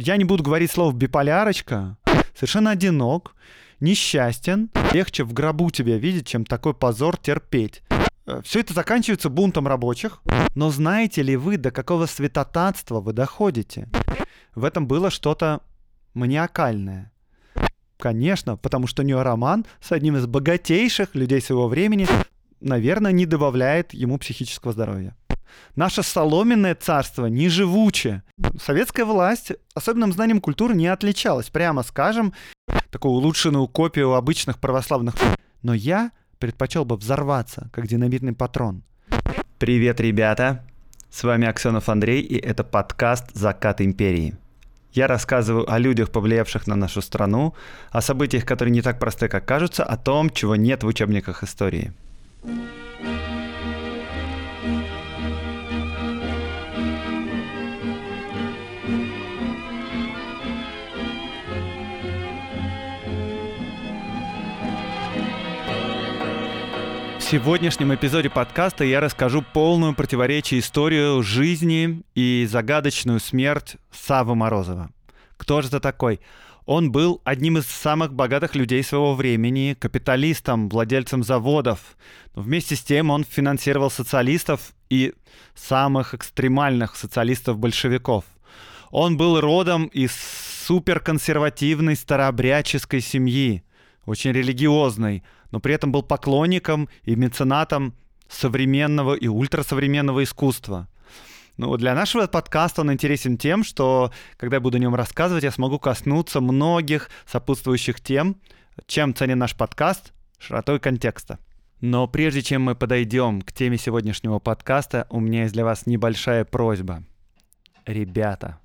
я не буду говорить слово биполярочка, совершенно одинок, несчастен, легче в гробу тебя видеть, чем такой позор терпеть. Э, Все это заканчивается бунтом рабочих, но знаете ли вы, до какого святотатства вы доходите? В этом было что-то маниакальное. Конечно, потому что роман с одним из богатейших людей своего времени, наверное, не добавляет ему психического здоровья. Наше соломенное царство не живуче. Советская власть особенным знанием культуры не отличалась, прямо скажем, такую улучшенную копию обычных православных. Но я предпочел бы взорваться, как динамитный патрон. Привет, ребята! С вами Аксенов Андрей, и это подкаст «Закат империи». Я рассказываю о людях, повлиявших на нашу страну, о событиях, которые не так просты, как кажутся, о том, чего нет в учебниках истории. В сегодняшнем эпизоде подкаста я расскажу полную противоречие историю жизни и загадочную смерть Савы Морозова. Кто же это такой? Он был одним из самых богатых людей своего времени, капиталистом, владельцем заводов. Но вместе с тем он финансировал социалистов и самых экстремальных социалистов-большевиков. Он был родом из суперконсервативной старообрядческой семьи, очень религиозной, но при этом был поклонником и меценатом современного и ультрасовременного искусства. Ну, для нашего подкаста он интересен тем, что, когда я буду о нем рассказывать, я смогу коснуться многих сопутствующих тем, чем ценен наш подкаст, широтой контекста. Но прежде чем мы подойдем к теме сегодняшнего подкаста, у меня есть для вас небольшая просьба. Ребята,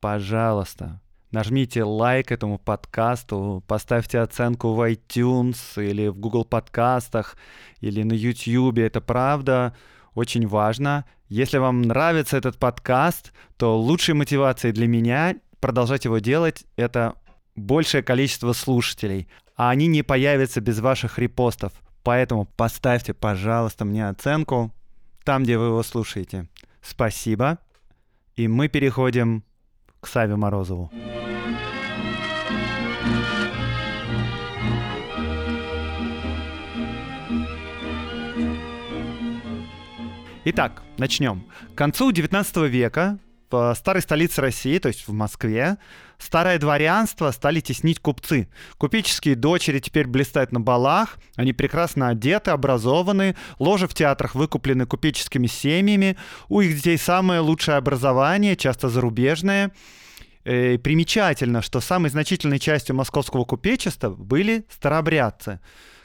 пожалуйста, нажмите лайк этому подкасту, поставьте оценку в iTunes или в Google подкастах или на YouTube. Это правда очень важно. Если вам нравится этот подкаст, то лучшей мотивацией для меня продолжать его делать — это большее количество слушателей, а они не появятся без ваших репостов. Поэтому поставьте, пожалуйста, мне оценку там, где вы его слушаете. Спасибо. И мы переходим к Саве Морозову. Итак, начнем. К концу 19 века в старой столице России, то есть в Москве, старое дворянство стали теснить купцы. Купеческие дочери теперь блистают на балах, они прекрасно одеты, образованы, ложи в театрах выкуплены купеческими семьями, у их детей самое лучшее образование, часто зарубежное. Э, примечательно, что самой значительной частью московского купечества были старообрядцы.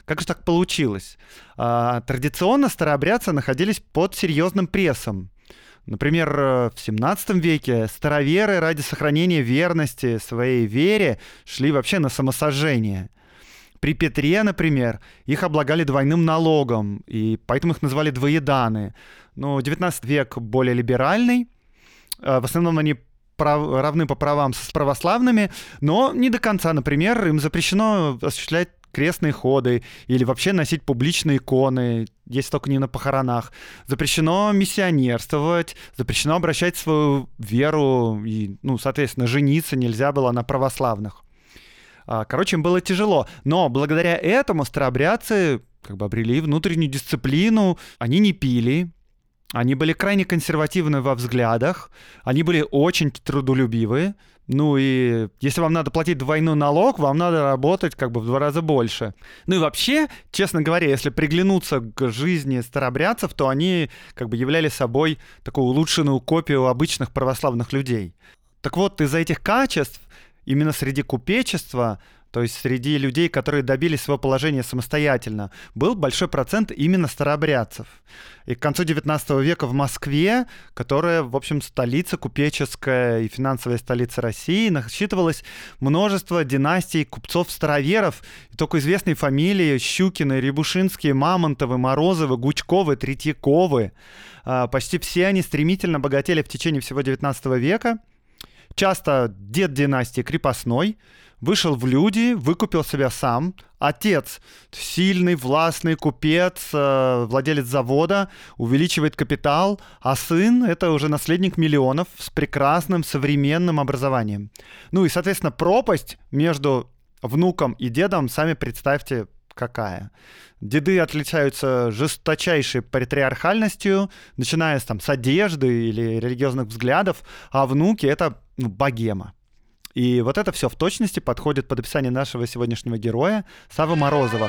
Как же так получилось? А, традиционно старообрядцы находились под серьезным прессом. Например, в 17 веке староверы ради сохранения верности своей вере шли вообще на самосожжение. При Петре, например, их облагали двойным налогом, и поэтому их называли двоеданы. Но 19 век более либеральный. В основном они прав, равны по правам с православными, но не до конца. Например, им запрещено осуществлять крестные ходы или вообще носить публичные иконы, если только не на похоронах. Запрещено миссионерствовать, запрещено обращать свою веру и, ну, соответственно, жениться нельзя было на православных. А, короче, им было тяжело. Но благодаря этому старообрядцы как бы обрели внутреннюю дисциплину. Они не пили, они были крайне консервативны во взглядах, они были очень трудолюбивые. Ну и если вам надо платить двойной налог, вам надо работать как бы в два раза больше. Ну и вообще, честно говоря, если приглянуться к жизни старобрядцев, то они как бы являли собой такую улучшенную копию обычных православных людей. Так вот, из-за этих качеств именно среди купечества то есть среди людей, которые добились своего положения самостоятельно, был большой процент именно старообрядцев. И к концу 19 века в Москве, которая, в общем, столица купеческая и финансовая столица России, насчитывалось множество династий купцов-староверов, и только известные фамилии Щукины, Рябушинские, Мамонтовы, Морозовы, Гучковы, Третьяковы. А, почти все они стремительно богатели в течение всего 19 века. Часто дед династии крепостной, вышел в люди, выкупил себя сам. Отец — сильный, властный купец, э, владелец завода, увеличивает капитал, а сын — это уже наследник миллионов с прекрасным современным образованием. Ну и, соответственно, пропасть между внуком и дедом, сами представьте, какая. Деды отличаются жесточайшей патриархальностью, начиная с, там, с одежды или религиозных взглядов, а внуки — это ну, богема. И вот это все в точности подходит под описание нашего сегодняшнего героя Савы Морозова.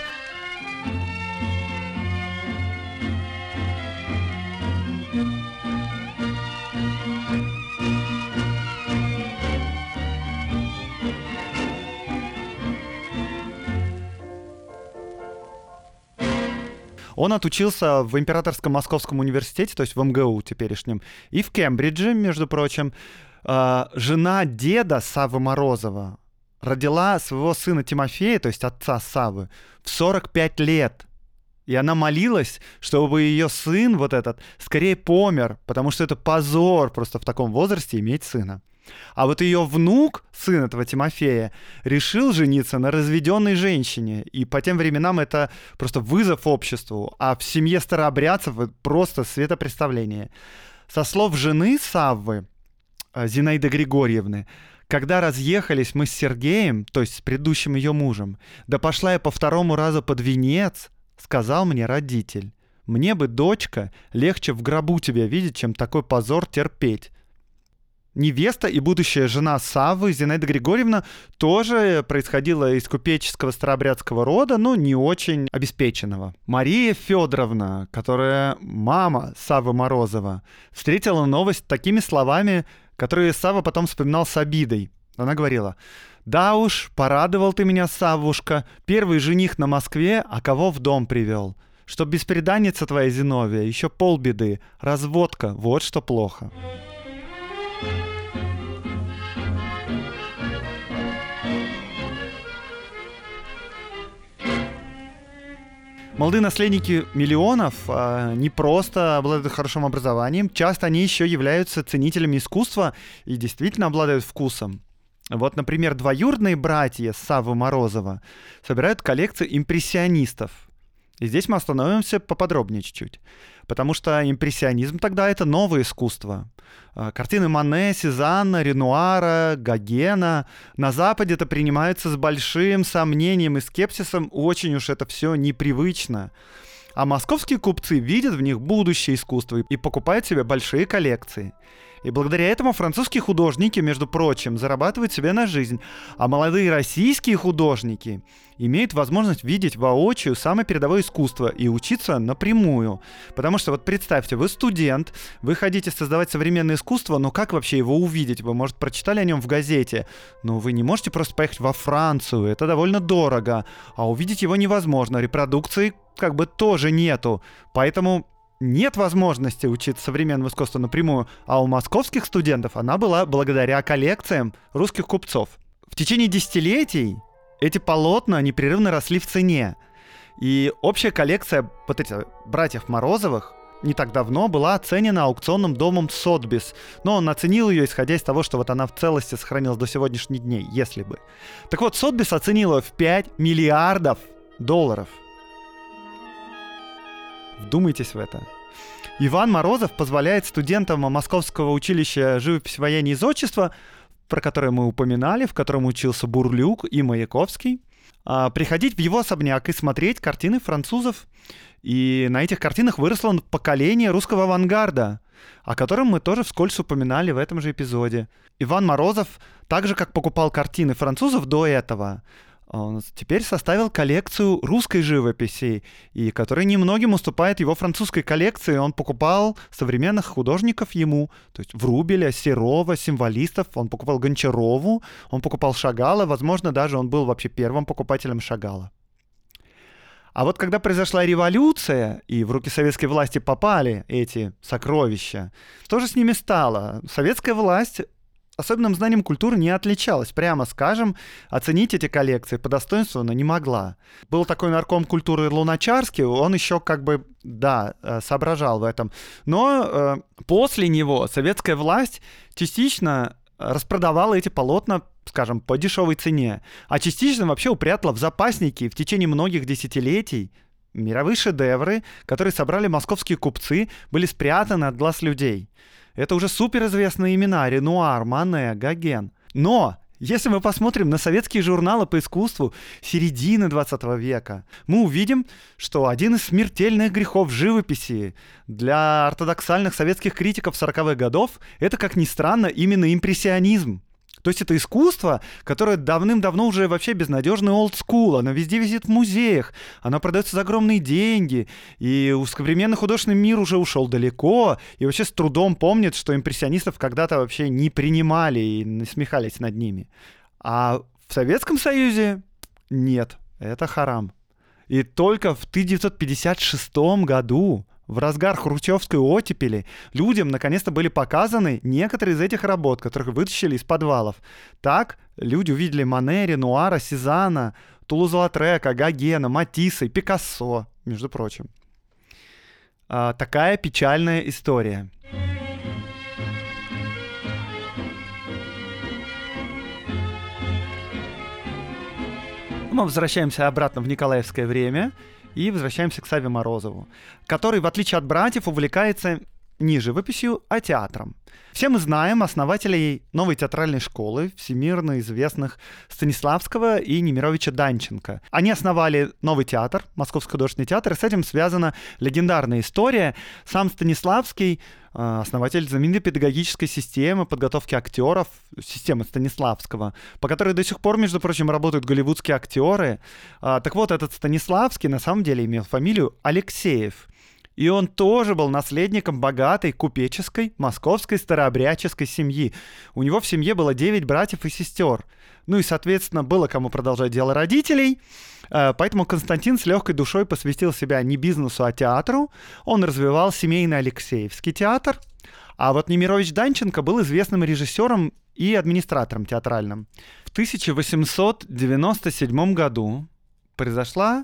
Он отучился в Императорском Московском университете, то есть в МГУ теперешнем, и в Кембридже, между прочим. А, жена деда Савы Морозова родила своего сына Тимофея, то есть отца Савы, в 45 лет. И она молилась, чтобы ее сын вот этот скорее помер, потому что это позор просто в таком возрасте иметь сына. А вот ее внук, сын этого Тимофея, решил жениться на разведенной женщине. И по тем временам это просто вызов обществу. А в семье старообрядцев просто светопредставление. Со слов жены Саввы, Зинаиды Григорьевны. Когда разъехались мы с Сергеем, то есть с предыдущим ее мужем, да пошла я по второму разу под венец, сказал мне родитель. Мне бы, дочка, легче в гробу тебя видеть, чем такой позор терпеть. Невеста и будущая жена Савы, Зинаида Григорьевна, тоже происходила из купеческого старообрядского рода, но не очень обеспеченного. Мария Федоровна, которая мама Савы Морозова, встретила новость такими словами, которые Сава потом вспоминал с обидой. Она говорила, «Да уж, порадовал ты меня, Савушка, первый жених на Москве, а кого в дом привел? Что беспреданница твоя Зиновия, еще полбеды, разводка, вот что плохо». Молодые наследники миллионов а, не просто обладают хорошим образованием, часто они еще являются ценителями искусства и действительно обладают вкусом. Вот, например, двоюродные братья Савы Морозова собирают коллекцию импрессионистов. И здесь мы остановимся поподробнее чуть-чуть. Потому что импрессионизм тогда это новое искусство. А, картины Мане, Сезанна, Ренуара, Гогена. На Западе это принимается с большим сомнением и скепсисом. Очень уж это все непривычно. А московские купцы видят в них будущее искусство и покупают себе большие коллекции. И благодаря этому французские художники, между прочим, зарабатывают себе на жизнь, а молодые российские художники имеют возможность видеть воочию самое передовое искусство и учиться напрямую. Потому что вот представьте, вы студент, вы хотите создавать современное искусство, но как вообще его увидеть? Вы, может, прочитали о нем в газете, но вы не можете просто поехать во Францию, это довольно дорого, а увидеть его невозможно, репродукции как бы тоже нету. Поэтому нет возможности учиться современному искусству напрямую, а у московских студентов она была благодаря коллекциям русских купцов. В течение десятилетий эти полотна непрерывно росли в цене. И общая коллекция братьев Морозовых не так давно была оценена аукционным домом Сотбис. Но он оценил ее, исходя из того, что вот она в целости сохранилась до сегодняшних дней, если бы. Так вот, Сотбис оценил ее в 5 миллиардов долларов. Вдумайтесь в это. Иван Морозов позволяет студентам Московского училища живопись, воения и зодчества, про которое мы упоминали, в котором учился Бурлюк и Маяковский, а, приходить в его особняк и смотреть картины французов. И на этих картинах выросло поколение русского авангарда, о котором мы тоже вскользь упоминали в этом же эпизоде. Иван Морозов, так же как покупал картины французов до этого, он теперь составил коллекцию русской живописи, и которая немногим уступает его французской коллекции. Он покупал современных художников ему, то есть Врубеля, Серова, символистов. Он покупал Гончарову, он покупал Шагала, возможно, даже он был вообще первым покупателем Шагала. А вот когда произошла революция, и в руки советской власти попали эти сокровища, что же с ними стало? Советская власть особенным знанием культуры не отличалась. Прямо скажем, оценить эти коллекции по достоинству она не могла. Был такой нарком культуры Луначарский, он еще как бы, да, э, соображал в этом. Но э, после него советская власть частично распродавала эти полотна, скажем, по дешевой цене, а частично вообще упрятала в запасники в течение многих десятилетий мировые шедевры, которые собрали московские купцы, были спрятаны от глаз людей. Это уже суперизвестные имена Ренуар, Мане, Гоген. Но если мы посмотрим на советские журналы по искусству середины 20 века, мы увидим, что один из смертельных грехов живописи для ортодоксальных советских критиков 40-х годов — это, как ни странно, именно импрессионизм. То есть это искусство, которое давным-давно уже вообще безнадежный олдскул, оно везде висит в музеях, оно продается за огромные деньги, и у современный художественный мир уже ушел далеко, и вообще с трудом помнит, что импрессионистов когда-то вообще не принимали и насмехались над ними. А в Советском Союзе нет, это харам. И только в 1956 году в разгар хрущевской оттепели людям наконец-то были показаны некоторые из этих работ, которых вытащили из подвалов. Так люди увидели Мане, Ренуара, Сезана, Тулуза-Латрека, Гогена, Матисса и Пикассо, между прочим. А, такая печальная история. Мы возвращаемся обратно в Николаевское время – и возвращаемся к Саве Морозову, который, в отличие от братьев, увлекается не живописью, а театром. Все мы знаем основателей новой театральной школы, всемирно известных Станиславского и Немировича Данченко. Они основали новый театр, Московский художественный театр, и с этим связана легендарная история. Сам Станиславский э, основатель знаменитой педагогической системы подготовки актеров, системы Станиславского, по которой до сих пор, между прочим, работают голливудские актеры. А, так вот, этот Станиславский на самом деле имел фамилию Алексеев. И он тоже был наследником богатой купеческой московской старообрядческой семьи. У него в семье было 9 братьев и сестер. Ну и, соответственно, было кому продолжать дело родителей. Э, поэтому Константин с легкой душой посвятил себя не бизнесу, а театру. Он развивал семейный Алексеевский театр. А вот Немирович Данченко был известным режиссером и администратором театральным. В 1897 году произошла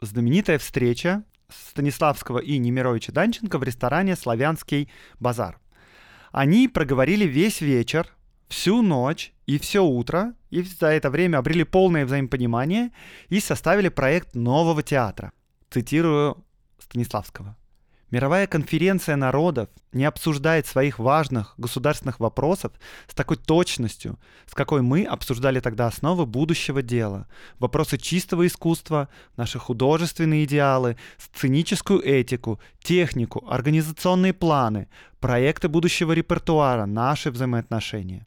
знаменитая встреча Станиславского и Немировича Данченко в ресторане «Славянский базар». Они проговорили весь вечер, всю ночь и все утро, и за это время обрели полное взаимопонимание и составили проект нового театра. Цитирую Станиславского. Мировая конференция народов не обсуждает своих важных государственных вопросов с такой точностью, с какой мы обсуждали тогда основы будущего дела, вопросы чистого искусства, наши художественные идеалы, сценическую этику, технику, организационные планы, проекты будущего репертуара, наши взаимоотношения.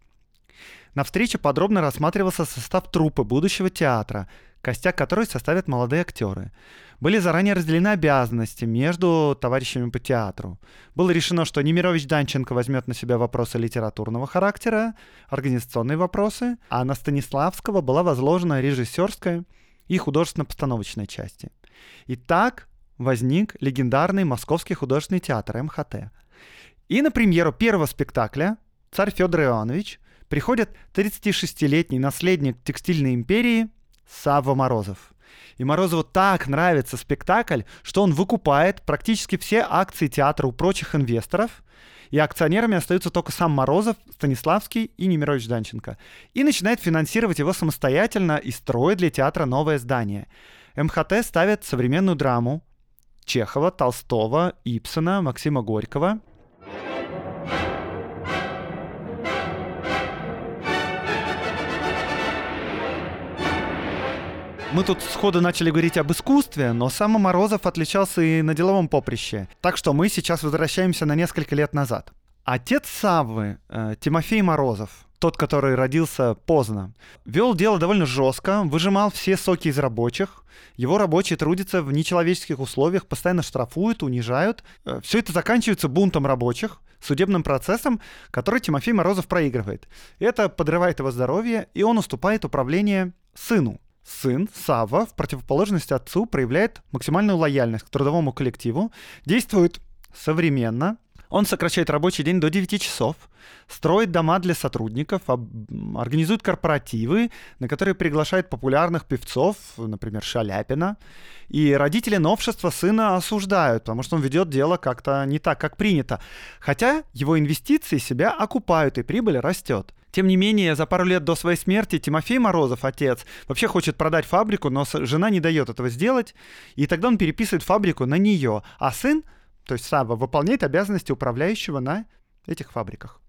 На встрече подробно рассматривался состав труппы будущего театра, костяк которой составят молодые актеры – были заранее разделены обязанности между товарищами по театру. Было решено, что Немирович Данченко возьмет на себя вопросы литературного характера, организационные вопросы, а на Станиславского была возложена режиссерская и художественно-постановочная части. И так возник легендарный Московский художественный театр МХТ. И на премьеру первого спектакля царь Федор Иванович приходит 36-летний наследник текстильной империи Савва Морозов – и Морозову так нравится спектакль, что он выкупает практически все акции театра у прочих инвесторов, и акционерами остаются только сам Морозов, Станиславский и Немирович Данченко. И начинает финансировать его самостоятельно и строит для театра новое здание. МХТ ставит современную драму Чехова, Толстого, Ипсона, Максима Горького. Мы тут сходу начали говорить об искусстве, но сам Морозов отличался и на деловом поприще. Так что мы сейчас возвращаемся на несколько лет назад. Отец Саввы, э, Тимофей Морозов, тот, который родился поздно, вел дело довольно жестко, выжимал все соки из рабочих. Его рабочие трудятся в нечеловеческих условиях, постоянно штрафуют, унижают. Э, все это заканчивается бунтом рабочих, судебным процессом, который Тимофей Морозов проигрывает. Это подрывает его здоровье, и он уступает управление сыну. Сын Сава в противоположность отцу проявляет максимальную лояльность к трудовому коллективу, действует современно, он сокращает рабочий день до 9 часов, строит дома для сотрудников, организует корпоративы, на которые приглашает популярных певцов, например, Шаляпина. И родители новшества сына осуждают, потому что он ведет дело как-то не так, как принято. Хотя его инвестиции себя окупают, и прибыль растет. Тем не менее, за пару лет до своей смерти Тимофей Морозов, отец, вообще хочет продать фабрику, но жена не дает этого сделать, и тогда он переписывает фабрику на нее, а сын, то есть Сава, выполняет обязанности управляющего на этих фабриках.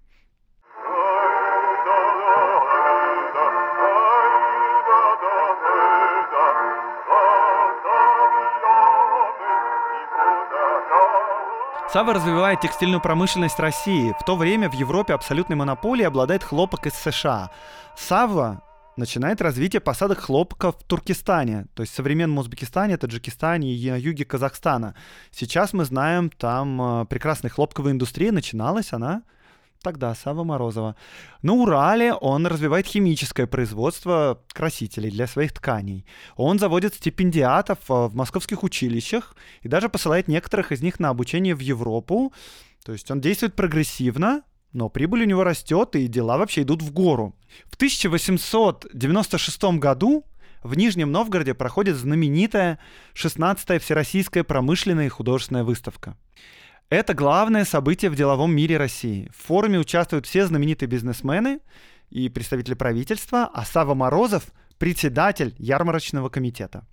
Сава развивает текстильную промышленность России. В то время в Европе абсолютной монополией обладает хлопок из США. Сава начинает развитие посадок хлопка в Туркестане, то есть в современном Узбекистане, Таджикистане и на юге Казахстана. Сейчас мы знаем, там э, прекрасная хлопковая индустрия начиналась, она тогда Сава Морозова. На Урале он развивает химическое производство красителей для своих тканей. Он заводит стипендиатов э, в московских училищах и даже посылает некоторых из них на обучение в Европу. То есть он действует прогрессивно, но прибыль у него растет, и дела вообще идут в гору. В 1896 году в Нижнем Новгороде проходит знаменитая 16-я Всероссийская промышленная и художественная выставка. Это главное событие в деловом мире России. В форуме участвуют все знаменитые бизнесмены и представители правительства, а Сава Морозов – председатель ярмарочного комитета.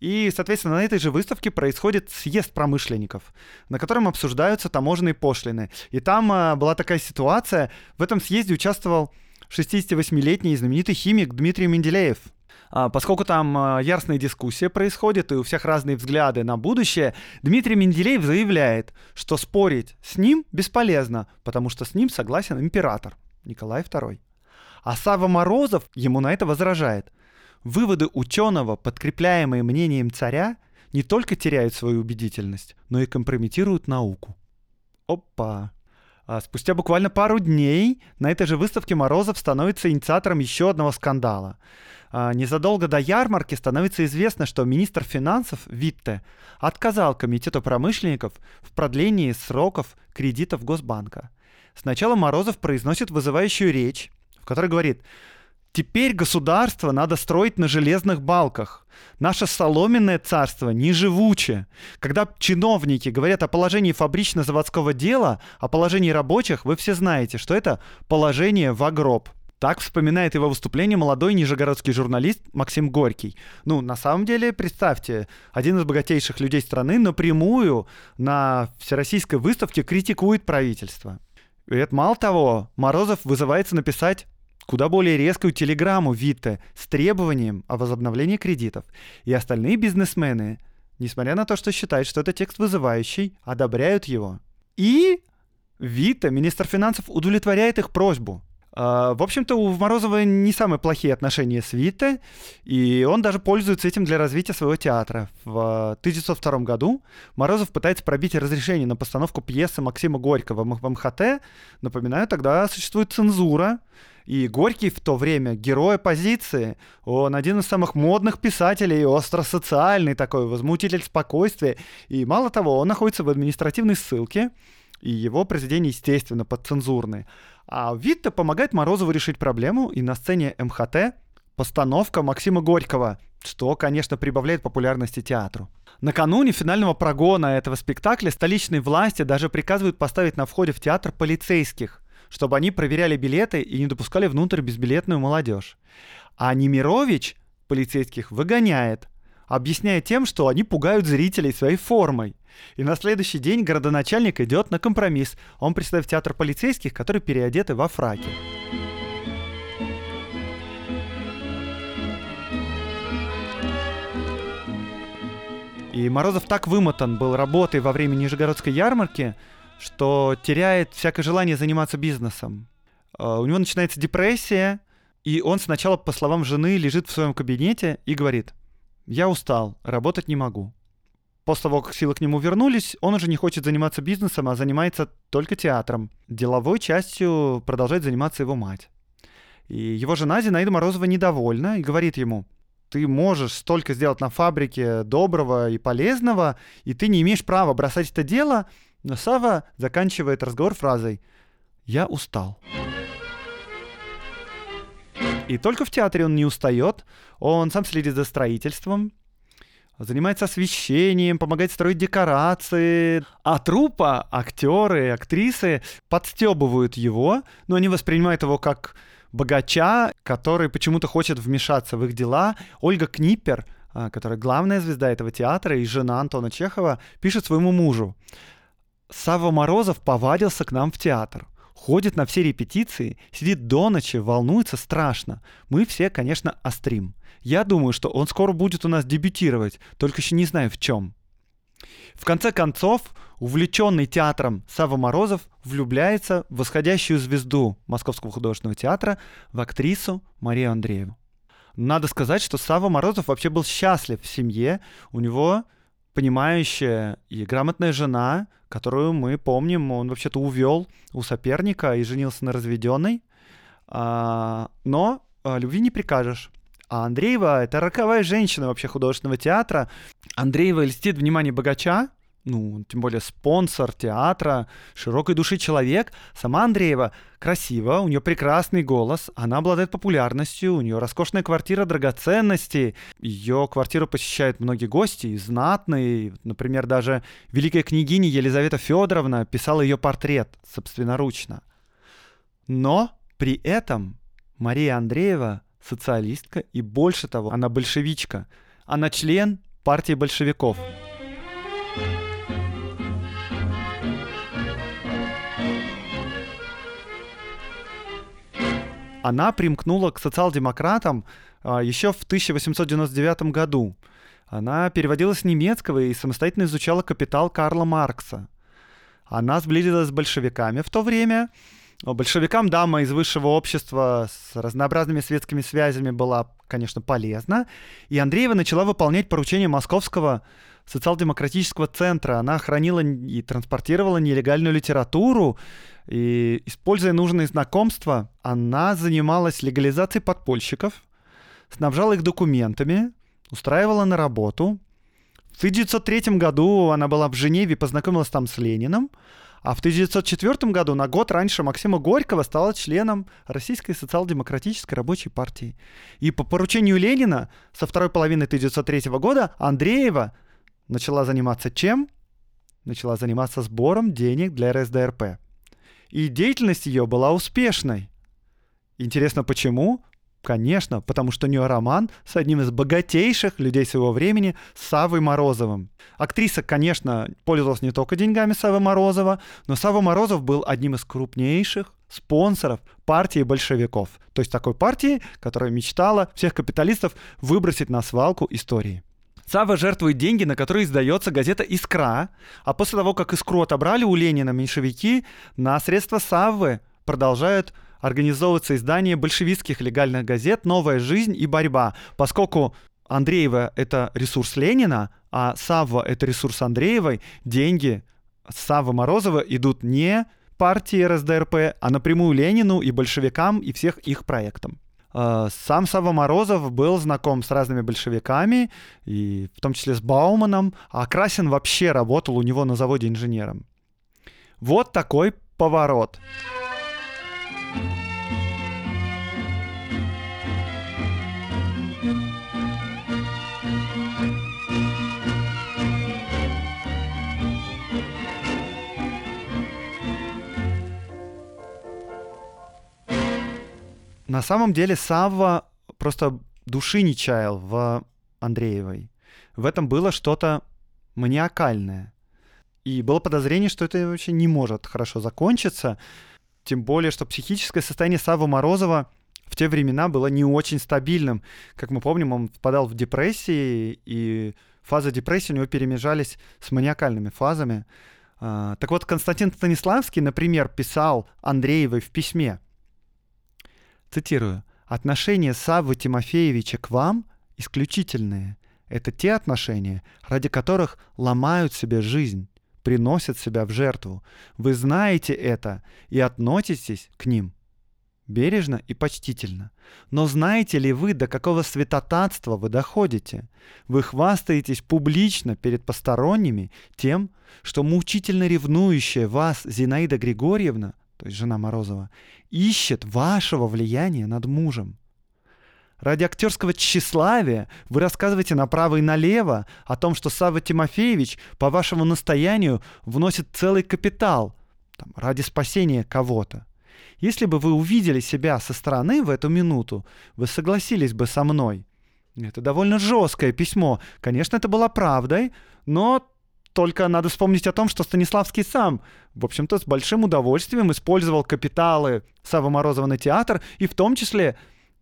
И, соответственно, на этой же выставке происходит съезд промышленников, на котором обсуждаются таможенные пошлины. И там а, была такая ситуация, в этом съезде участвовал 68-летний знаменитый химик Дмитрий Менделеев – поскольку там а, яростная дискуссия происходит и у всех разные взгляды на будущее, Дмитрий Менделеев заявляет, что спорить с ним бесполезно, потому что с ним согласен император Николай II. А Сава Морозов ему на это возражает. Выводы ученого, подкрепляемые мнением царя, не только теряют свою убедительность, но и компрометируют науку. Опа! А спустя буквально пару дней на этой же выставке Морозов становится инициатором еще одного скандала. А, незадолго до ярмарки становится известно, что министр финансов Витте отказал Комитету промышленников в продлении сроков кредитов Госбанка. Сначала Морозов произносит вызывающую речь, в которой говорит, Теперь государство надо строить на железных балках. Наше соломенное царство не живуче. Когда чиновники говорят о положении фабрично-заводского дела, о положении рабочих, вы все знаете, что это положение в гроб. Так вспоминает его выступление молодой нижегородский журналист Максим Горький. Ну, на самом деле, представьте, один из богатейших людей страны напрямую на всероссийской выставке критикует правительство. И это мало того, Морозов вызывается написать куда более резкую телеграмму Витте с требованием о возобновлении кредитов. И остальные бизнесмены, несмотря на то, что считают, что это текст вызывающий, одобряют его. И Витте, министр финансов, удовлетворяет их просьбу. А, в общем-то, у Морозова не самые плохие отношения с Витте, и он даже пользуется этим для развития своего театра. В 1902 году Морозов пытается пробить разрешение на постановку пьесы Максима Горького в МХТ. Напоминаю, тогда существует цензура, и Горький в то время герой оппозиции. Он один из самых модных писателей, остросоциальный такой, возмутитель спокойствия. И мало того, он находится в административной ссылке, и его произведения, естественно, подцензурные. А Витте помогает Морозову решить проблему, и на сцене МХТ постановка Максима Горького, что, конечно, прибавляет популярности театру. Накануне финального прогона этого спектакля столичные власти даже приказывают поставить на входе в театр полицейских, чтобы они проверяли билеты и не допускали внутрь безбилетную молодежь. А Немирович полицейских выгоняет, объясняя тем, что они пугают зрителей своей формой. И на следующий день городоначальник идет на компромисс. Он представит театр полицейских, которые переодеты во фраки. И Морозов так вымотан был работой во время Нижегородской ярмарки, что теряет всякое желание заниматься бизнесом. А, у него начинается депрессия, и он сначала, по словам жены, лежит в своем кабинете и говорит, я устал, работать не могу. После того, как силы к нему вернулись, он уже не хочет заниматься бизнесом, а занимается только театром. Деловой частью продолжает заниматься его мать. И его жена Зинаида Морозова недовольна и говорит ему, ты можешь столько сделать на фабрике доброго и полезного, и ты не имеешь права бросать это дело, но Сава заканчивает разговор фразой «Я устал». И только в театре он не устает, он сам следит за строительством, занимается освещением, помогает строить декорации. А трупа, актеры, актрисы подстебывают его, но они воспринимают его как богача, который почему-то хочет вмешаться в их дела. Ольга Книпер, а, которая главная звезда этого театра и жена Антона Чехова, пишет своему мужу. Сава Морозов повадился к нам в театр. Ходит на все репетиции, сидит до ночи, волнуется страшно. Мы все, конечно, острим. Я думаю, что он скоро будет у нас дебютировать, только еще не знаю в чем. В конце концов, увлеченный театром Сава Морозов влюбляется в восходящую звезду Московского художественного театра, в актрису Марию Андрееву. Надо сказать, что Сава Морозов вообще был счастлив в семье. У него понимающая и грамотная жена, которую мы помним, он вообще-то увел у соперника и женился на разведенной. А, но а, любви не прикажешь. А Андреева — это роковая женщина вообще художественного театра. Андреева льстит внимание богача, ну, тем более спонсор театра, широкой души человек. Сама Андреева красива, у нее прекрасный голос, она обладает популярностью, у нее роскошная квартира драгоценностей. Ее квартиру посещают многие гости, и знатные. Например, даже великая княгиня Елизавета Федоровна писала ее портрет собственноручно. Но при этом Мария Андреева социалистка и больше того, она большевичка. Она член партии большевиков. Она примкнула к социал-демократам а, еще в 1899 году. Она переводила с немецкого и самостоятельно изучала «Капитал» Карла Маркса. Она сблизилась с большевиками в то время. Большевикам дама из высшего общества с разнообразными светскими связями была, конечно, полезна. И Андреева начала выполнять поручения московского социал-демократического центра. Она хранила и транспортировала нелегальную литературу, и, используя нужные знакомства, она занималась легализацией подпольщиков, снабжала их документами, устраивала на работу. В 1903 году она была в Женеве, познакомилась там с Лениным, а в 1904 году, на год раньше Максима Горького, стала членом Российской социал-демократической рабочей партии. И по поручению Ленина со второй половины 1903 года Андреева начала заниматься чем? Начала заниматься сбором денег для РСДРП. И деятельность ее была успешной. Интересно, почему? Конечно, потому что у нее роман с одним из богатейших людей своего времени, Савой Морозовым. Актриса, конечно, пользовалась не только деньгами Савы Морозова, но Сава Морозов был одним из крупнейших спонсоров партии большевиков. То есть такой партии, которая мечтала всех капиталистов выбросить на свалку истории. Сава жертвует деньги, на которые издается газета «Искра», а после того, как «Искру» отобрали у Ленина меньшевики, на средства Саввы продолжают организовываться издание большевистских легальных газет «Новая жизнь» и «Борьба», поскольку Андреева — это ресурс Ленина, а Савва — это ресурс Андреевой, деньги Савва Морозова идут не партии РСДРП, а напрямую Ленину и большевикам и всех их проектам. Э, сам Сава Морозов был знаком с разными большевиками, и в том числе с Бауманом, а Красин вообще работал у него на заводе инженером. Вот такой поворот. На самом деле Савва просто души не чаял в Андреевой. В этом было что-то маниакальное. И было подозрение, что это вообще не может хорошо закончиться. Тем более, что психическое состояние Савы Морозова в те времена было не очень стабильным. Как мы помним, он впадал в депрессии, и фазы депрессии у него перемежались с маниакальными фазами. А, так вот, Константин Станиславский, например, писал Андреевой в письме – Цитирую. «Отношения Саввы Тимофеевича к вам исключительные. Это те отношения, ради которых ломают себе жизнь, приносят себя в жертву. Вы знаете это и относитесь к ним бережно и почтительно. Но знаете ли вы, до какого святотатства вы доходите? Вы хвастаетесь публично перед посторонними тем, что мучительно ревнующая вас Зинаида Григорьевна то есть жена Морозова, ищет вашего влияния над мужем. Ради актерского тщеславия вы рассказываете направо и налево о том, что Савва Тимофеевич по вашему настоянию вносит целый капитал там, ради спасения кого-то. Если бы вы увидели себя со стороны в эту минуту, вы согласились бы со мной. Это довольно жесткое письмо. Конечно, это было правдой, но только надо вспомнить о том, что Станиславский сам, в общем-то, с большим удовольствием использовал капиталы Савва Морозова на театр и в том числе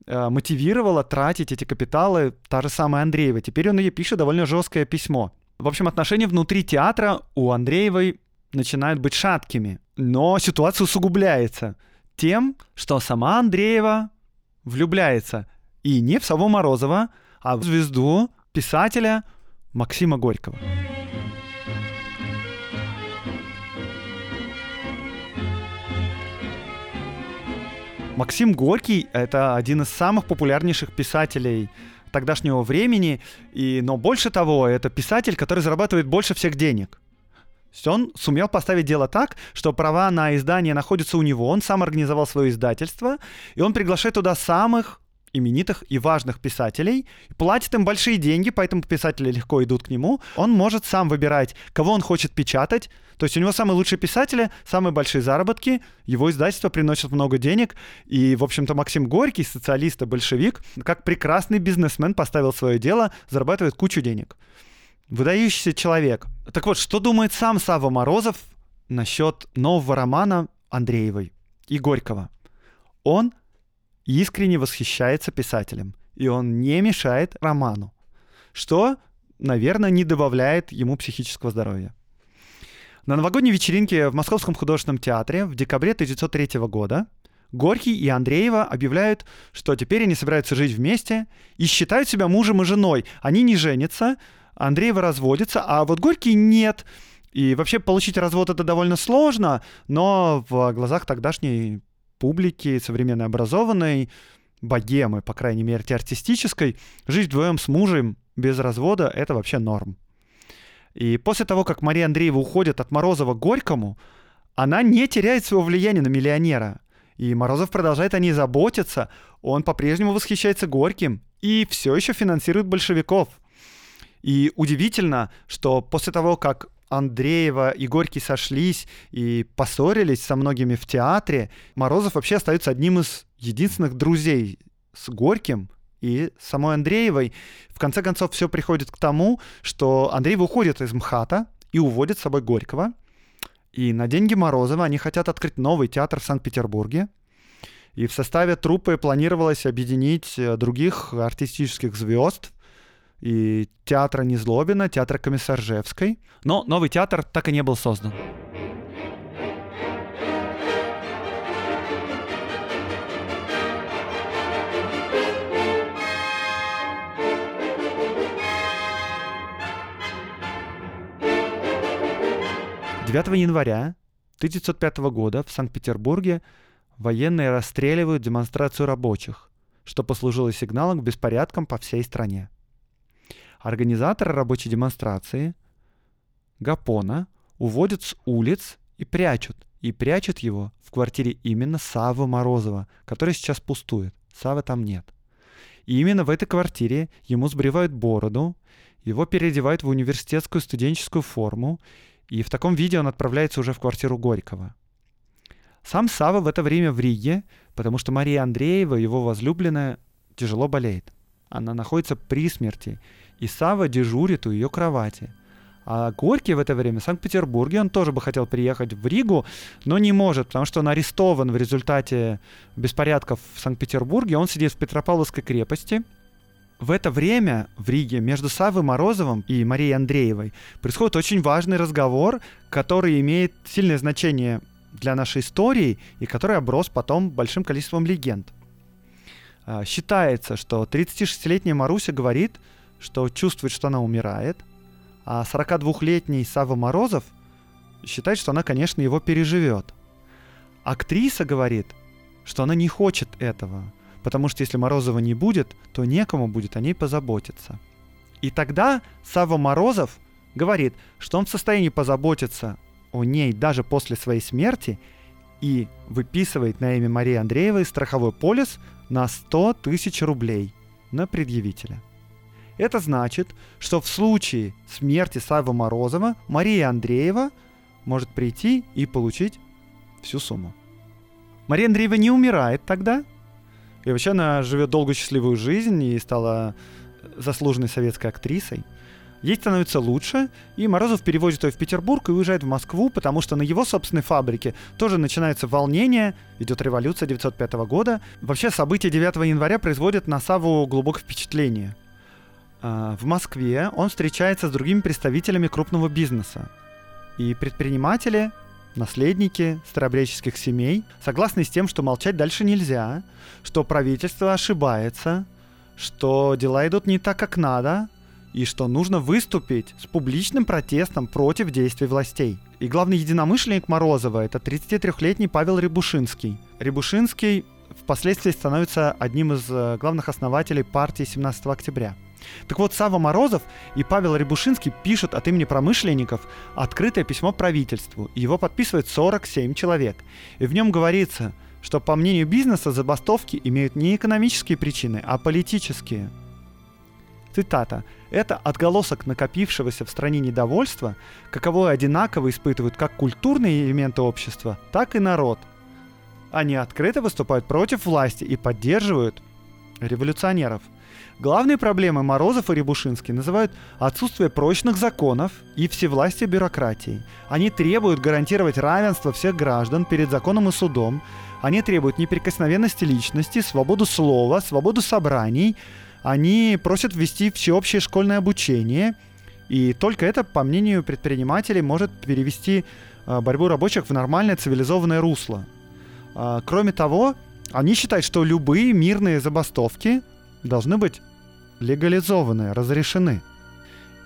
э, мотивировала тратить эти капиталы та же самая Андреева. Теперь он ей пишет довольно жесткое письмо. В общем, отношения внутри театра у Андреевой начинают быть шаткими. Но ситуация усугубляется тем, что сама Андреева влюбляется и не в Саву Морозова, а в звезду писателя Максима Горького. Максим Горький — это один из самых популярнейших писателей тогдашнего времени, и, но больше того, это писатель, который зарабатывает больше всех денег. То есть он сумел поставить дело так, что права на издание находятся у него, он сам организовал свое издательство, и он приглашает туда самых именитых и важных писателей, платит им большие деньги, поэтому писатели легко идут к нему. Он может сам выбирать, кого он хочет печатать. То есть у него самые лучшие писатели, самые большие заработки, его издательство приносит много денег. И, в общем-то, Максим Горький, социалист и большевик, как прекрасный бизнесмен поставил свое дело, зарабатывает кучу денег. Выдающийся человек. Так вот, что думает сам Сава Морозов насчет нового романа Андреевой и Горького? Он искренне восхищается писателем, и он не мешает роману, что, наверное, не добавляет ему психического здоровья. На новогодней вечеринке в Московском художественном театре в декабре 1903 года Горький и Андреева объявляют, что теперь они собираются жить вместе и считают себя мужем и женой. Они не женятся, Андреева разводится, а вот Горький нет. И вообще получить развод это довольно сложно, но в глазах тогдашней публики, современной образованной, богемы, по крайней мере, артистической, жить вдвоем с мужем без развода — это вообще норм. И после того, как Мария Андреева уходит от Морозова к Горькому, она не теряет своего влияния на миллионера. И Морозов продолжает о ней заботиться, он по-прежнему восхищается Горьким и все еще финансирует большевиков. И удивительно, что после того, как Андреева и Горький сошлись и поссорились со многими в театре, Морозов вообще остается одним из единственных друзей с Горьким и самой Андреевой. В конце концов, все приходит к тому, что Андреева уходит из МХАТа и уводит с собой Горького. И на деньги Морозова они хотят открыть новый театр в Санкт-Петербурге. И в составе труппы планировалось объединить э, других артистических звезд, и театра Незлобина, театра Комиссаржевской. Но новый театр так и не был создан. Девятого января 1905 года в Санкт-Петербурге военные расстреливают демонстрацию рабочих, что послужило сигналом к беспорядкам по всей стране. Организаторы рабочей демонстрации Гапона уводят с улиц и прячут. И прячут его в квартире именно Савы Морозова, которая сейчас пустует. Савы там нет. И именно в этой квартире ему сбривают бороду, его переодевают в университетскую студенческую форму, и в таком виде он отправляется уже в квартиру Горького. Сам Сава в это время в Риге, потому что Мария Андреева, его возлюбленная, тяжело болеет. Она находится при смерти, и Сава дежурит у ее кровати. А Горький в это время в Санкт-Петербурге, он тоже бы хотел приехать в Ригу, но не может, потому что он арестован в результате беспорядков в Санкт-Петербурге. Он сидит в Петропавловской крепости. В это время в Риге между Савой Морозовым и Марией Андреевой происходит очень важный разговор, который имеет сильное значение для нашей истории и который оброс потом большим количеством легенд. А, считается, что 36-летняя Маруся говорит, что чувствует, что она умирает, а 42-летний Сава Морозов считает, что она, конечно, его переживет. Актриса говорит, что она не хочет этого, потому что если Морозова не будет, то некому будет о ней позаботиться. И тогда Сава Морозов говорит, что он в состоянии позаботиться о ней даже после своей смерти и выписывает на имя Марии Андреевой страховой полис на 100 тысяч рублей. на предъявителя. Это значит, что в случае смерти Савы Морозова Мария Андреева может прийти и получить всю сумму. Мария Андреева не умирает тогда, и вообще она живет долгую счастливую жизнь и стала заслуженной советской актрисой. Ей становится лучше, и Морозов перевозит ее в Петербург и уезжает в Москву, потому что на его собственной фабрике тоже начинается волнение, идет революция 1905 года. Вообще события 9 января производят на Саву глубокое впечатление. А, в Москве он встречается с другими представителями крупного бизнеса. И предприниматели, наследники старобреческих семей согласны с тем, что молчать дальше нельзя, что правительство ошибается, что дела идут не так, как надо, и что нужно выступить с публичным протестом против действий властей. И главный единомышленник Морозова это 33-летний Павел Рябушинский. Рябушинский впоследствии становится одним из э, главных основателей партии 17 октября. Так вот, Сава Морозов и Павел Рябушинский пишут от имени промышленников открытое письмо правительству. Его подписывает 47 человек. И в нем говорится, что по мнению бизнеса забастовки имеют не экономические причины, а политические. Цитата. «Это отголосок накопившегося в стране недовольства, каковое одинаково испытывают как культурные элементы общества, так и народ. Они открыто выступают против власти и поддерживают революционеров. Главные проблемы Морозов и Рябушинский называют отсутствие прочных законов и всевластие бюрократии. Они требуют гарантировать равенство всех граждан перед законом и судом. Они требуют неприкосновенности личности, свободу слова, свободу собраний, они просят ввести всеобщее школьное обучение, и только это, по мнению предпринимателей, может перевести э, борьбу рабочих в нормальное цивилизованное русло. Э, кроме того, они считают, что любые мирные забастовки должны быть легализованы, разрешены.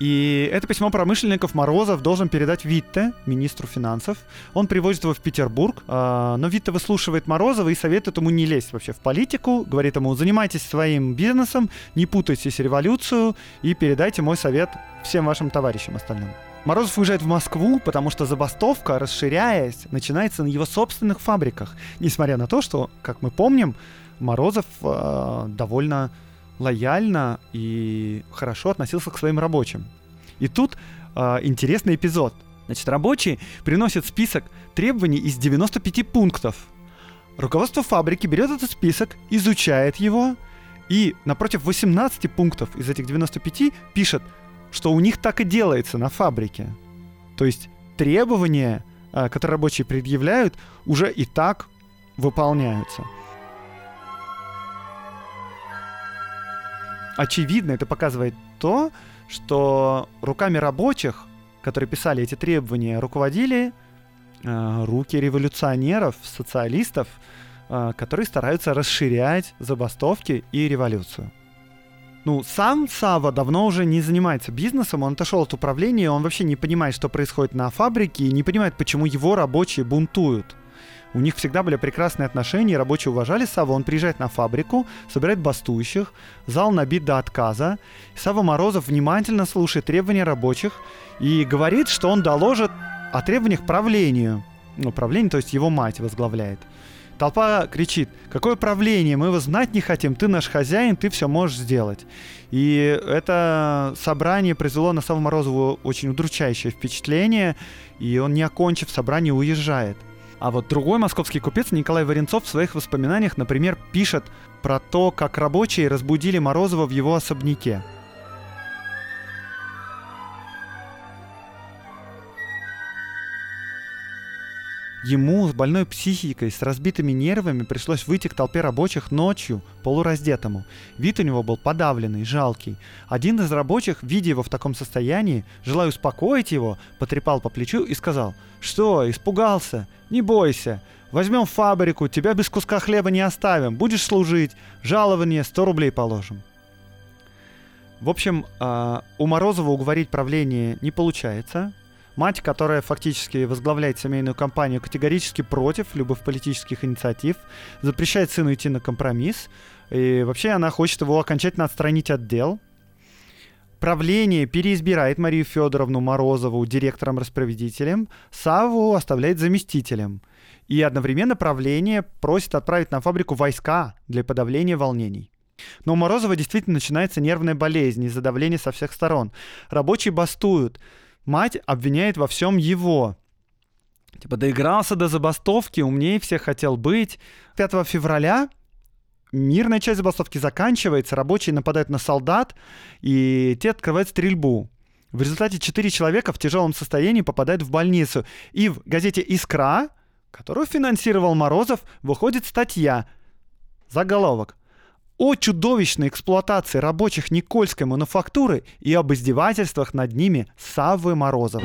И это письмо промышленников Морозов должен передать Витте, министру финансов. Он привозит его в Петербург, а, но Витте выслушивает Морозова и советует ему не лезть вообще в политику. Говорит ему, занимайтесь своим бизнесом, не путайтесь революцию и передайте мой совет всем вашим товарищам остальным. Морозов уезжает в Москву, потому что забастовка, расширяясь, начинается на его собственных фабриках. Несмотря на то, что, как мы помним, Морозов э, довольно лояльно и хорошо относился к своим рабочим. И тут э, интересный эпизод. Значит, рабочие приносят список требований из 95 пунктов. Руководство фабрики берет этот список, изучает его, и напротив 18 пунктов из этих 95 пишет, что у них так и делается на фабрике. То есть требования, которые рабочие предъявляют, уже и так выполняются. Очевидно это показывает то, что руками рабочих, которые писали эти требования, руководили э, руки революционеров, социалистов, э, которые стараются расширять забастовки и революцию. Ну, сам Сава давно уже не занимается бизнесом, он отошел от управления, он вообще не понимает, что происходит на фабрике, и не понимает, почему его рабочие бунтуют. У них всегда были прекрасные отношения, рабочие уважали Саву. Он приезжает на фабрику, собирает бастующих, зал набит до отказа. Сава Морозов внимательно слушает требования рабочих и говорит, что он доложит о требованиях правлению. Ну, правление, то есть его мать возглавляет. Толпа кричит, какое правление, мы его знать не хотим, ты наш хозяин, ты все можешь сделать. И это собрание произвело на Саву Морозову очень удручающее впечатление, и он, не окончив собрание, уезжает. А вот другой московский купец Николай Варенцов в своих воспоминаниях, например, пишет про то, как рабочие разбудили Морозова в его особняке. Ему с больной психикой, с разбитыми нервами пришлось выйти к толпе рабочих ночью, полураздетому. Вид у него был подавленный, жалкий. Один из рабочих, видя его в таком состоянии, желая успокоить его, потрепал по плечу и сказал, «Что, испугался? Не бойся. Возьмем фабрику, тебя без куска хлеба не оставим, будешь служить, жалование 100 рублей положим». В общем, а, у Морозова уговорить правление не получается, Мать, которая фактически возглавляет семейную компанию, категорически против любых политических инициатив, запрещает сыну идти на компромисс, и вообще она хочет его окончательно отстранить от дел. Правление переизбирает Марию Федоровну Морозову директором-распорядителем, Саву оставляет заместителем. И одновременно правление просит отправить на фабрику войска для подавления волнений. Но у Морозова действительно начинается нервная болезнь из-за давления со всех сторон. Рабочие бастуют. Мать обвиняет во всем его. Типа, доигрался до забастовки, умнее всех хотел быть. 5 февраля мирная часть забастовки заканчивается, рабочие нападают на солдат, и те открывают стрельбу. В результате четыре человека в тяжелом состоянии попадают в больницу. И в газете «Искра», которую финансировал Морозов, выходит статья. Заголовок. О чудовищной эксплуатации рабочих Никольской мануфактуры и об издевательствах над ними Саввы Морозова.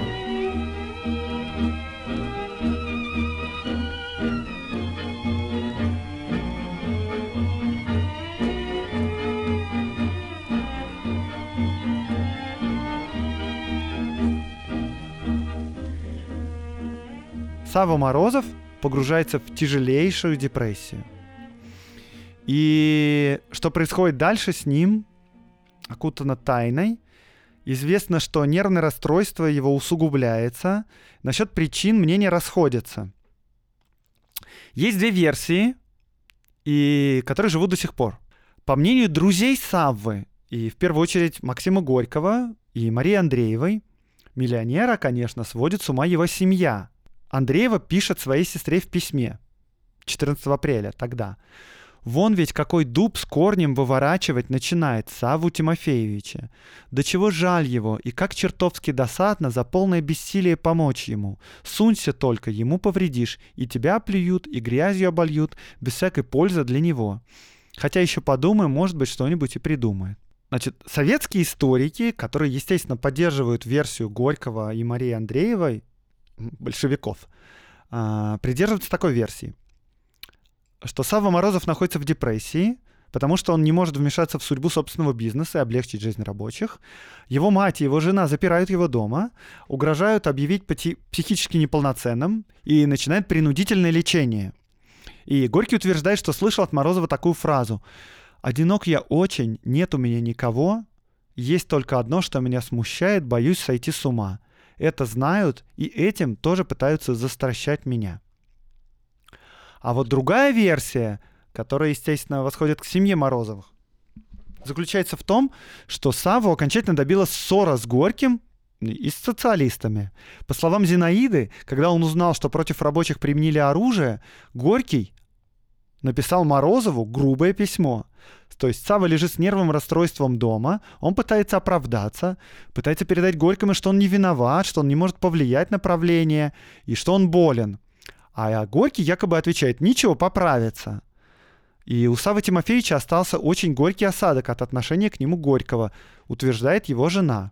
Сава Морозов погружается в тяжелейшую депрессию. И что происходит дальше с ним, окутано тайной. Известно, что нервное расстройство его усугубляется. Насчет причин мнения расходятся. Есть две версии, и которые живут до сих пор. По мнению друзей Саввы, и в первую очередь Максима Горького и Марии Андреевой, миллионера, конечно, сводит с ума его семья – Андреева пишет своей сестре в письме 14 апреля тогда. Вон ведь какой дуб с корнем выворачивать начинает Саву Тимофеевича. До чего жаль его, и как чертовски досадно за полное бессилие помочь ему. Сунься только, ему повредишь, и тебя плюют, и грязью обольют, без всякой пользы для него. Хотя еще подумаем, может быть, что-нибудь и придумает. Значит, советские историки, которые, естественно, поддерживают версию Горького и Марии Андреевой, большевиков, а, придерживаются такой версии, что Савва Морозов находится в депрессии, потому что он не может вмешаться в судьбу собственного бизнеса и облегчить жизнь рабочих. Его мать и его жена запирают его дома, угрожают объявить психически неполноценным и начинают принудительное лечение. И Горький утверждает, что слышал от Морозова такую фразу «Одинок я очень, нет у меня никого, есть только одно, что меня смущает, боюсь сойти с ума это знают и этим тоже пытаются застращать меня. А вот другая версия, которая, естественно, восходит к семье Морозовых, заключается в том, что Саву окончательно добила ссора с Горьким и с социалистами. По словам Зинаиды, когда он узнал, что против рабочих применили оружие, Горький написал Морозову грубое письмо, то есть Сава лежит с нервным расстройством дома, он пытается оправдаться, пытается передать Горькому, что он не виноват, что он не может повлиять на правление и что он болен. А Горький якобы отвечает, ничего, поправится. И у Савы Тимофеевича остался очень горький осадок от отношения к нему Горького, утверждает его жена.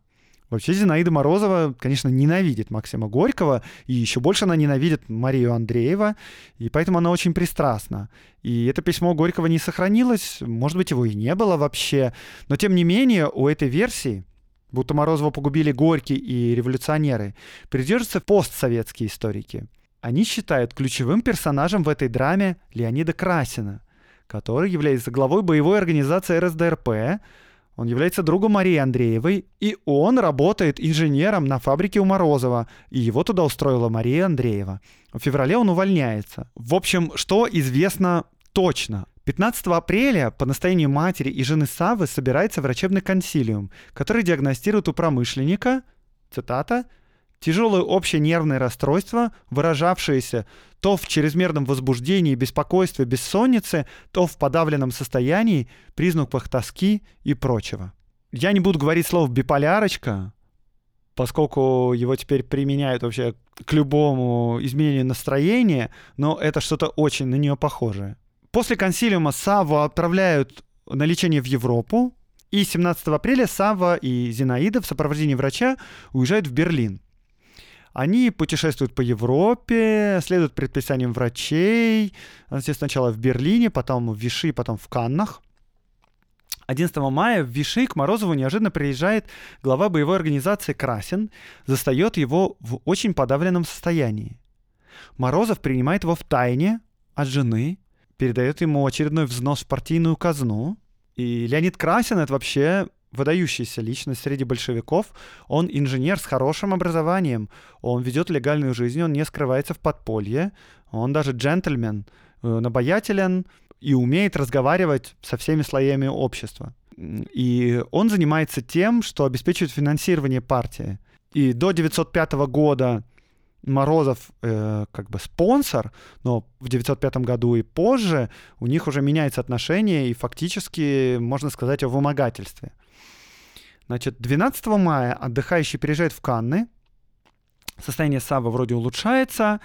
Вообще Зинаида Морозова, конечно, ненавидит Максима Горького, и еще больше она ненавидит Марию Андреева, и поэтому она очень пристрастна. И это письмо Горького не сохранилось, может быть, его и не было вообще, но тем не менее у этой версии, будто Морозова погубили Горький и революционеры, придерживаются постсоветские историки. Они считают ключевым персонажем в этой драме Леонида Красина, который является главой боевой организации РСДРП, он является другом Марии Андреевой, и он работает инженером на фабрике у Морозова, и его туда устроила Мария Андреева. В феврале он увольняется. В общем, что известно точно? 15 апреля по настоянию матери и жены Савы собирается врачебный консилиум, который диагностирует у промышленника, цитата, Тяжелое общее нервное расстройство, выражавшееся то в чрезмерном возбуждении, беспокойстве, бессоннице, то в подавленном состоянии, признаках тоски и прочего. Я не буду говорить слово «биполярочка», поскольку его теперь применяют вообще к любому изменению настроения, но это что-то очень на нее похожее. После консилиума Савву отправляют на лечение в Европу, и 17 апреля Сава и Зинаида в сопровождении врача уезжают в Берлин. Они путешествуют по Европе, следуют предписаниям врачей. Сначала в Берлине, потом в Виши, потом в Каннах. 11 мая в Виши к Морозову неожиданно приезжает глава боевой организации Красин, застает его в очень подавленном состоянии. Морозов принимает его в тайне от жены, передает ему очередной взнос в партийную казну. И Леонид Красин — это вообще выдающаяся личность среди большевиков. Он инженер с хорошим образованием, он ведет легальную жизнь, он не скрывается в подполье, он даже джентльмен, э, обаятелен, и умеет разговаривать со всеми слоями общества. И он занимается тем, что обеспечивает финансирование партии. И до 905 года Морозов э, как бы спонсор, но в 905 году и позже у них уже меняется отношение, и фактически можно сказать о вымогательстве. Значит, 12 мая отдыхающий приезжает в Канны, состояние Савы вроде улучшается,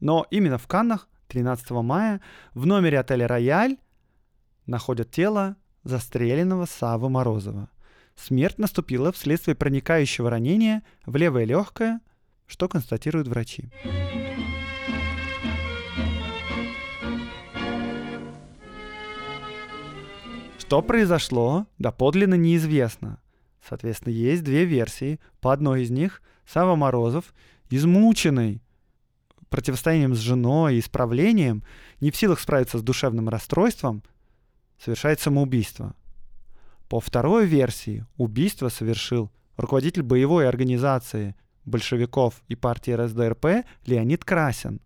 но именно в Каннах 13 мая в номере отеля «Рояль» находят тело застреленного Савы Морозова. Смерть наступила вследствие проникающего ранения в левое легкое, что констатируют врачи. Что произошло, доподлинно неизвестно. Соответственно, есть две версии. По одной из них Сава Морозов, измученный противостоянием с женой и исправлением, не в силах справиться с душевным расстройством, совершает самоубийство. По второй версии, убийство совершил руководитель боевой организации большевиков и партии РСДРП Леонид Красин.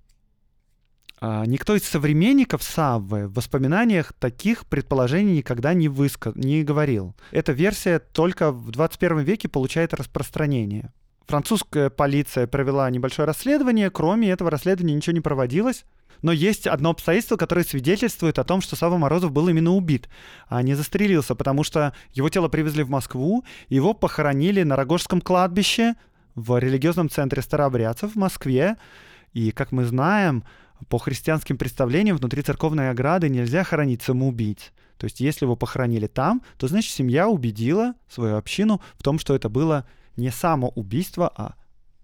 А никто из современников Саввы в воспоминаниях таких предположений никогда не, выска... не говорил. Эта версия только в 21 веке получает распространение. Французская полиция провела небольшое расследование, кроме этого расследования ничего не проводилось. Но есть одно обстоятельство, которое свидетельствует о том, что Сава Морозов был именно убит, а не застрелился, потому что его тело привезли в Москву, его похоронили на Рогожском кладбище в религиозном центре старообрядцев в Москве. И, как мы знаем, по христианским представлениям внутри церковной ограды нельзя хоронить самоубийц. То есть если его похоронили там, то значит семья убедила свою общину в том, что это было не самоубийство, а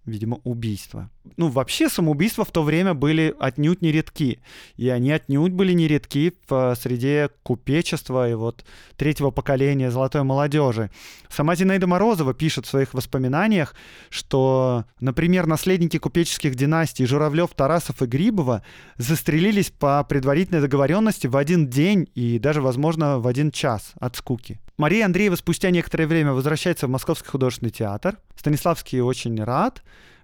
видимо, убийства. Ну, вообще самоубийства в то время были отнюдь не редки. И они отнюдь были не редки в среде купечества и вот третьего поколения золотой молодежи. Сама Зинаида Морозова пишет в своих воспоминаниях, что, например, наследники купеческих династий Журавлев, Тарасов и Грибова застрелились по предварительной договоренности в один день и даже, возможно, в один час от скуки. Мария Андреева спустя некоторое время возвращается в Московский художественный театр. Станиславский очень рад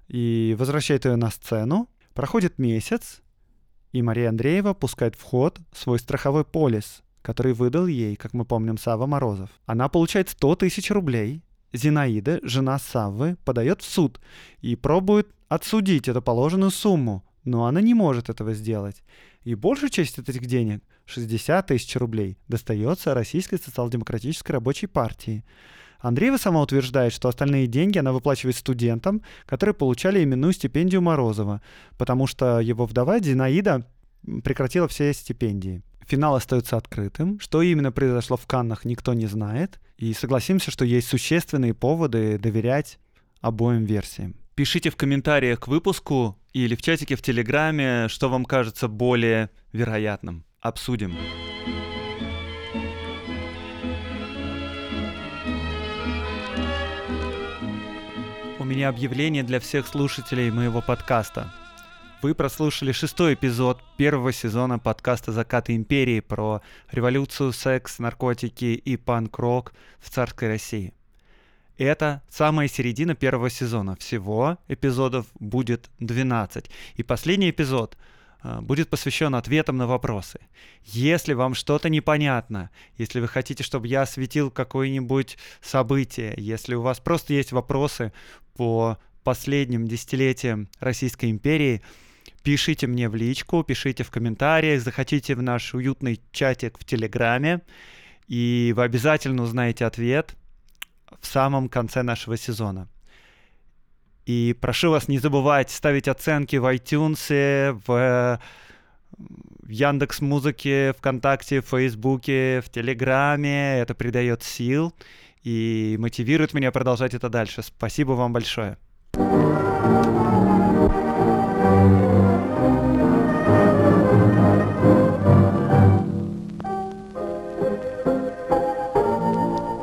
и возвращает ее на сцену. Проходит месяц, и Мария Андреева пускает в ход свой страховой полис, который выдал ей, как мы помним, Сава Морозов. Она получает 100 тысяч рублей. Зинаида, жена Саввы, подает в суд и пробует отсудить эту положенную сумму, но она не может этого сделать. И большая часть этих денег, 60 тысяч рублей, достается Российской социал-демократической рабочей партии. Андреева сама утверждает, что остальные деньги она выплачивает студентам, которые получали именную стипендию Морозова, потому что его вдова Зинаида прекратила все стипендии. Финал остается открытым. Что именно произошло в Каннах, никто не знает. И согласимся, что есть существенные поводы доверять обоим версиям. Пишите в комментариях к выпуску или в чатике в Телеграме, что вам кажется более вероятным. Обсудим. У меня объявление для всех слушателей моего подкаста. Вы прослушали шестой эпизод первого сезона подкаста «Закаты империи» про революцию, секс, наркотики и панк-рок в царской России. Это самая середина первого сезона. Всего эпизодов будет 12. И последний эпизод э, будет посвящен ответам на вопросы. Если вам что-то непонятно, если вы хотите, чтобы я осветил какое-нибудь событие, если у вас просто есть вопросы по последним десятилетиям Российской империи, пишите мне в личку, пишите в комментариях, захотите в наш уютный чатик в Телеграме, и вы обязательно узнаете ответ – в самом конце нашего сезона. И прошу вас не забывать ставить оценки в iTunes, в Яндекс Музыке, ВКонтакте, в Фейсбуке, в Телеграме. Это придает сил и мотивирует меня продолжать это дальше. Спасибо вам большое.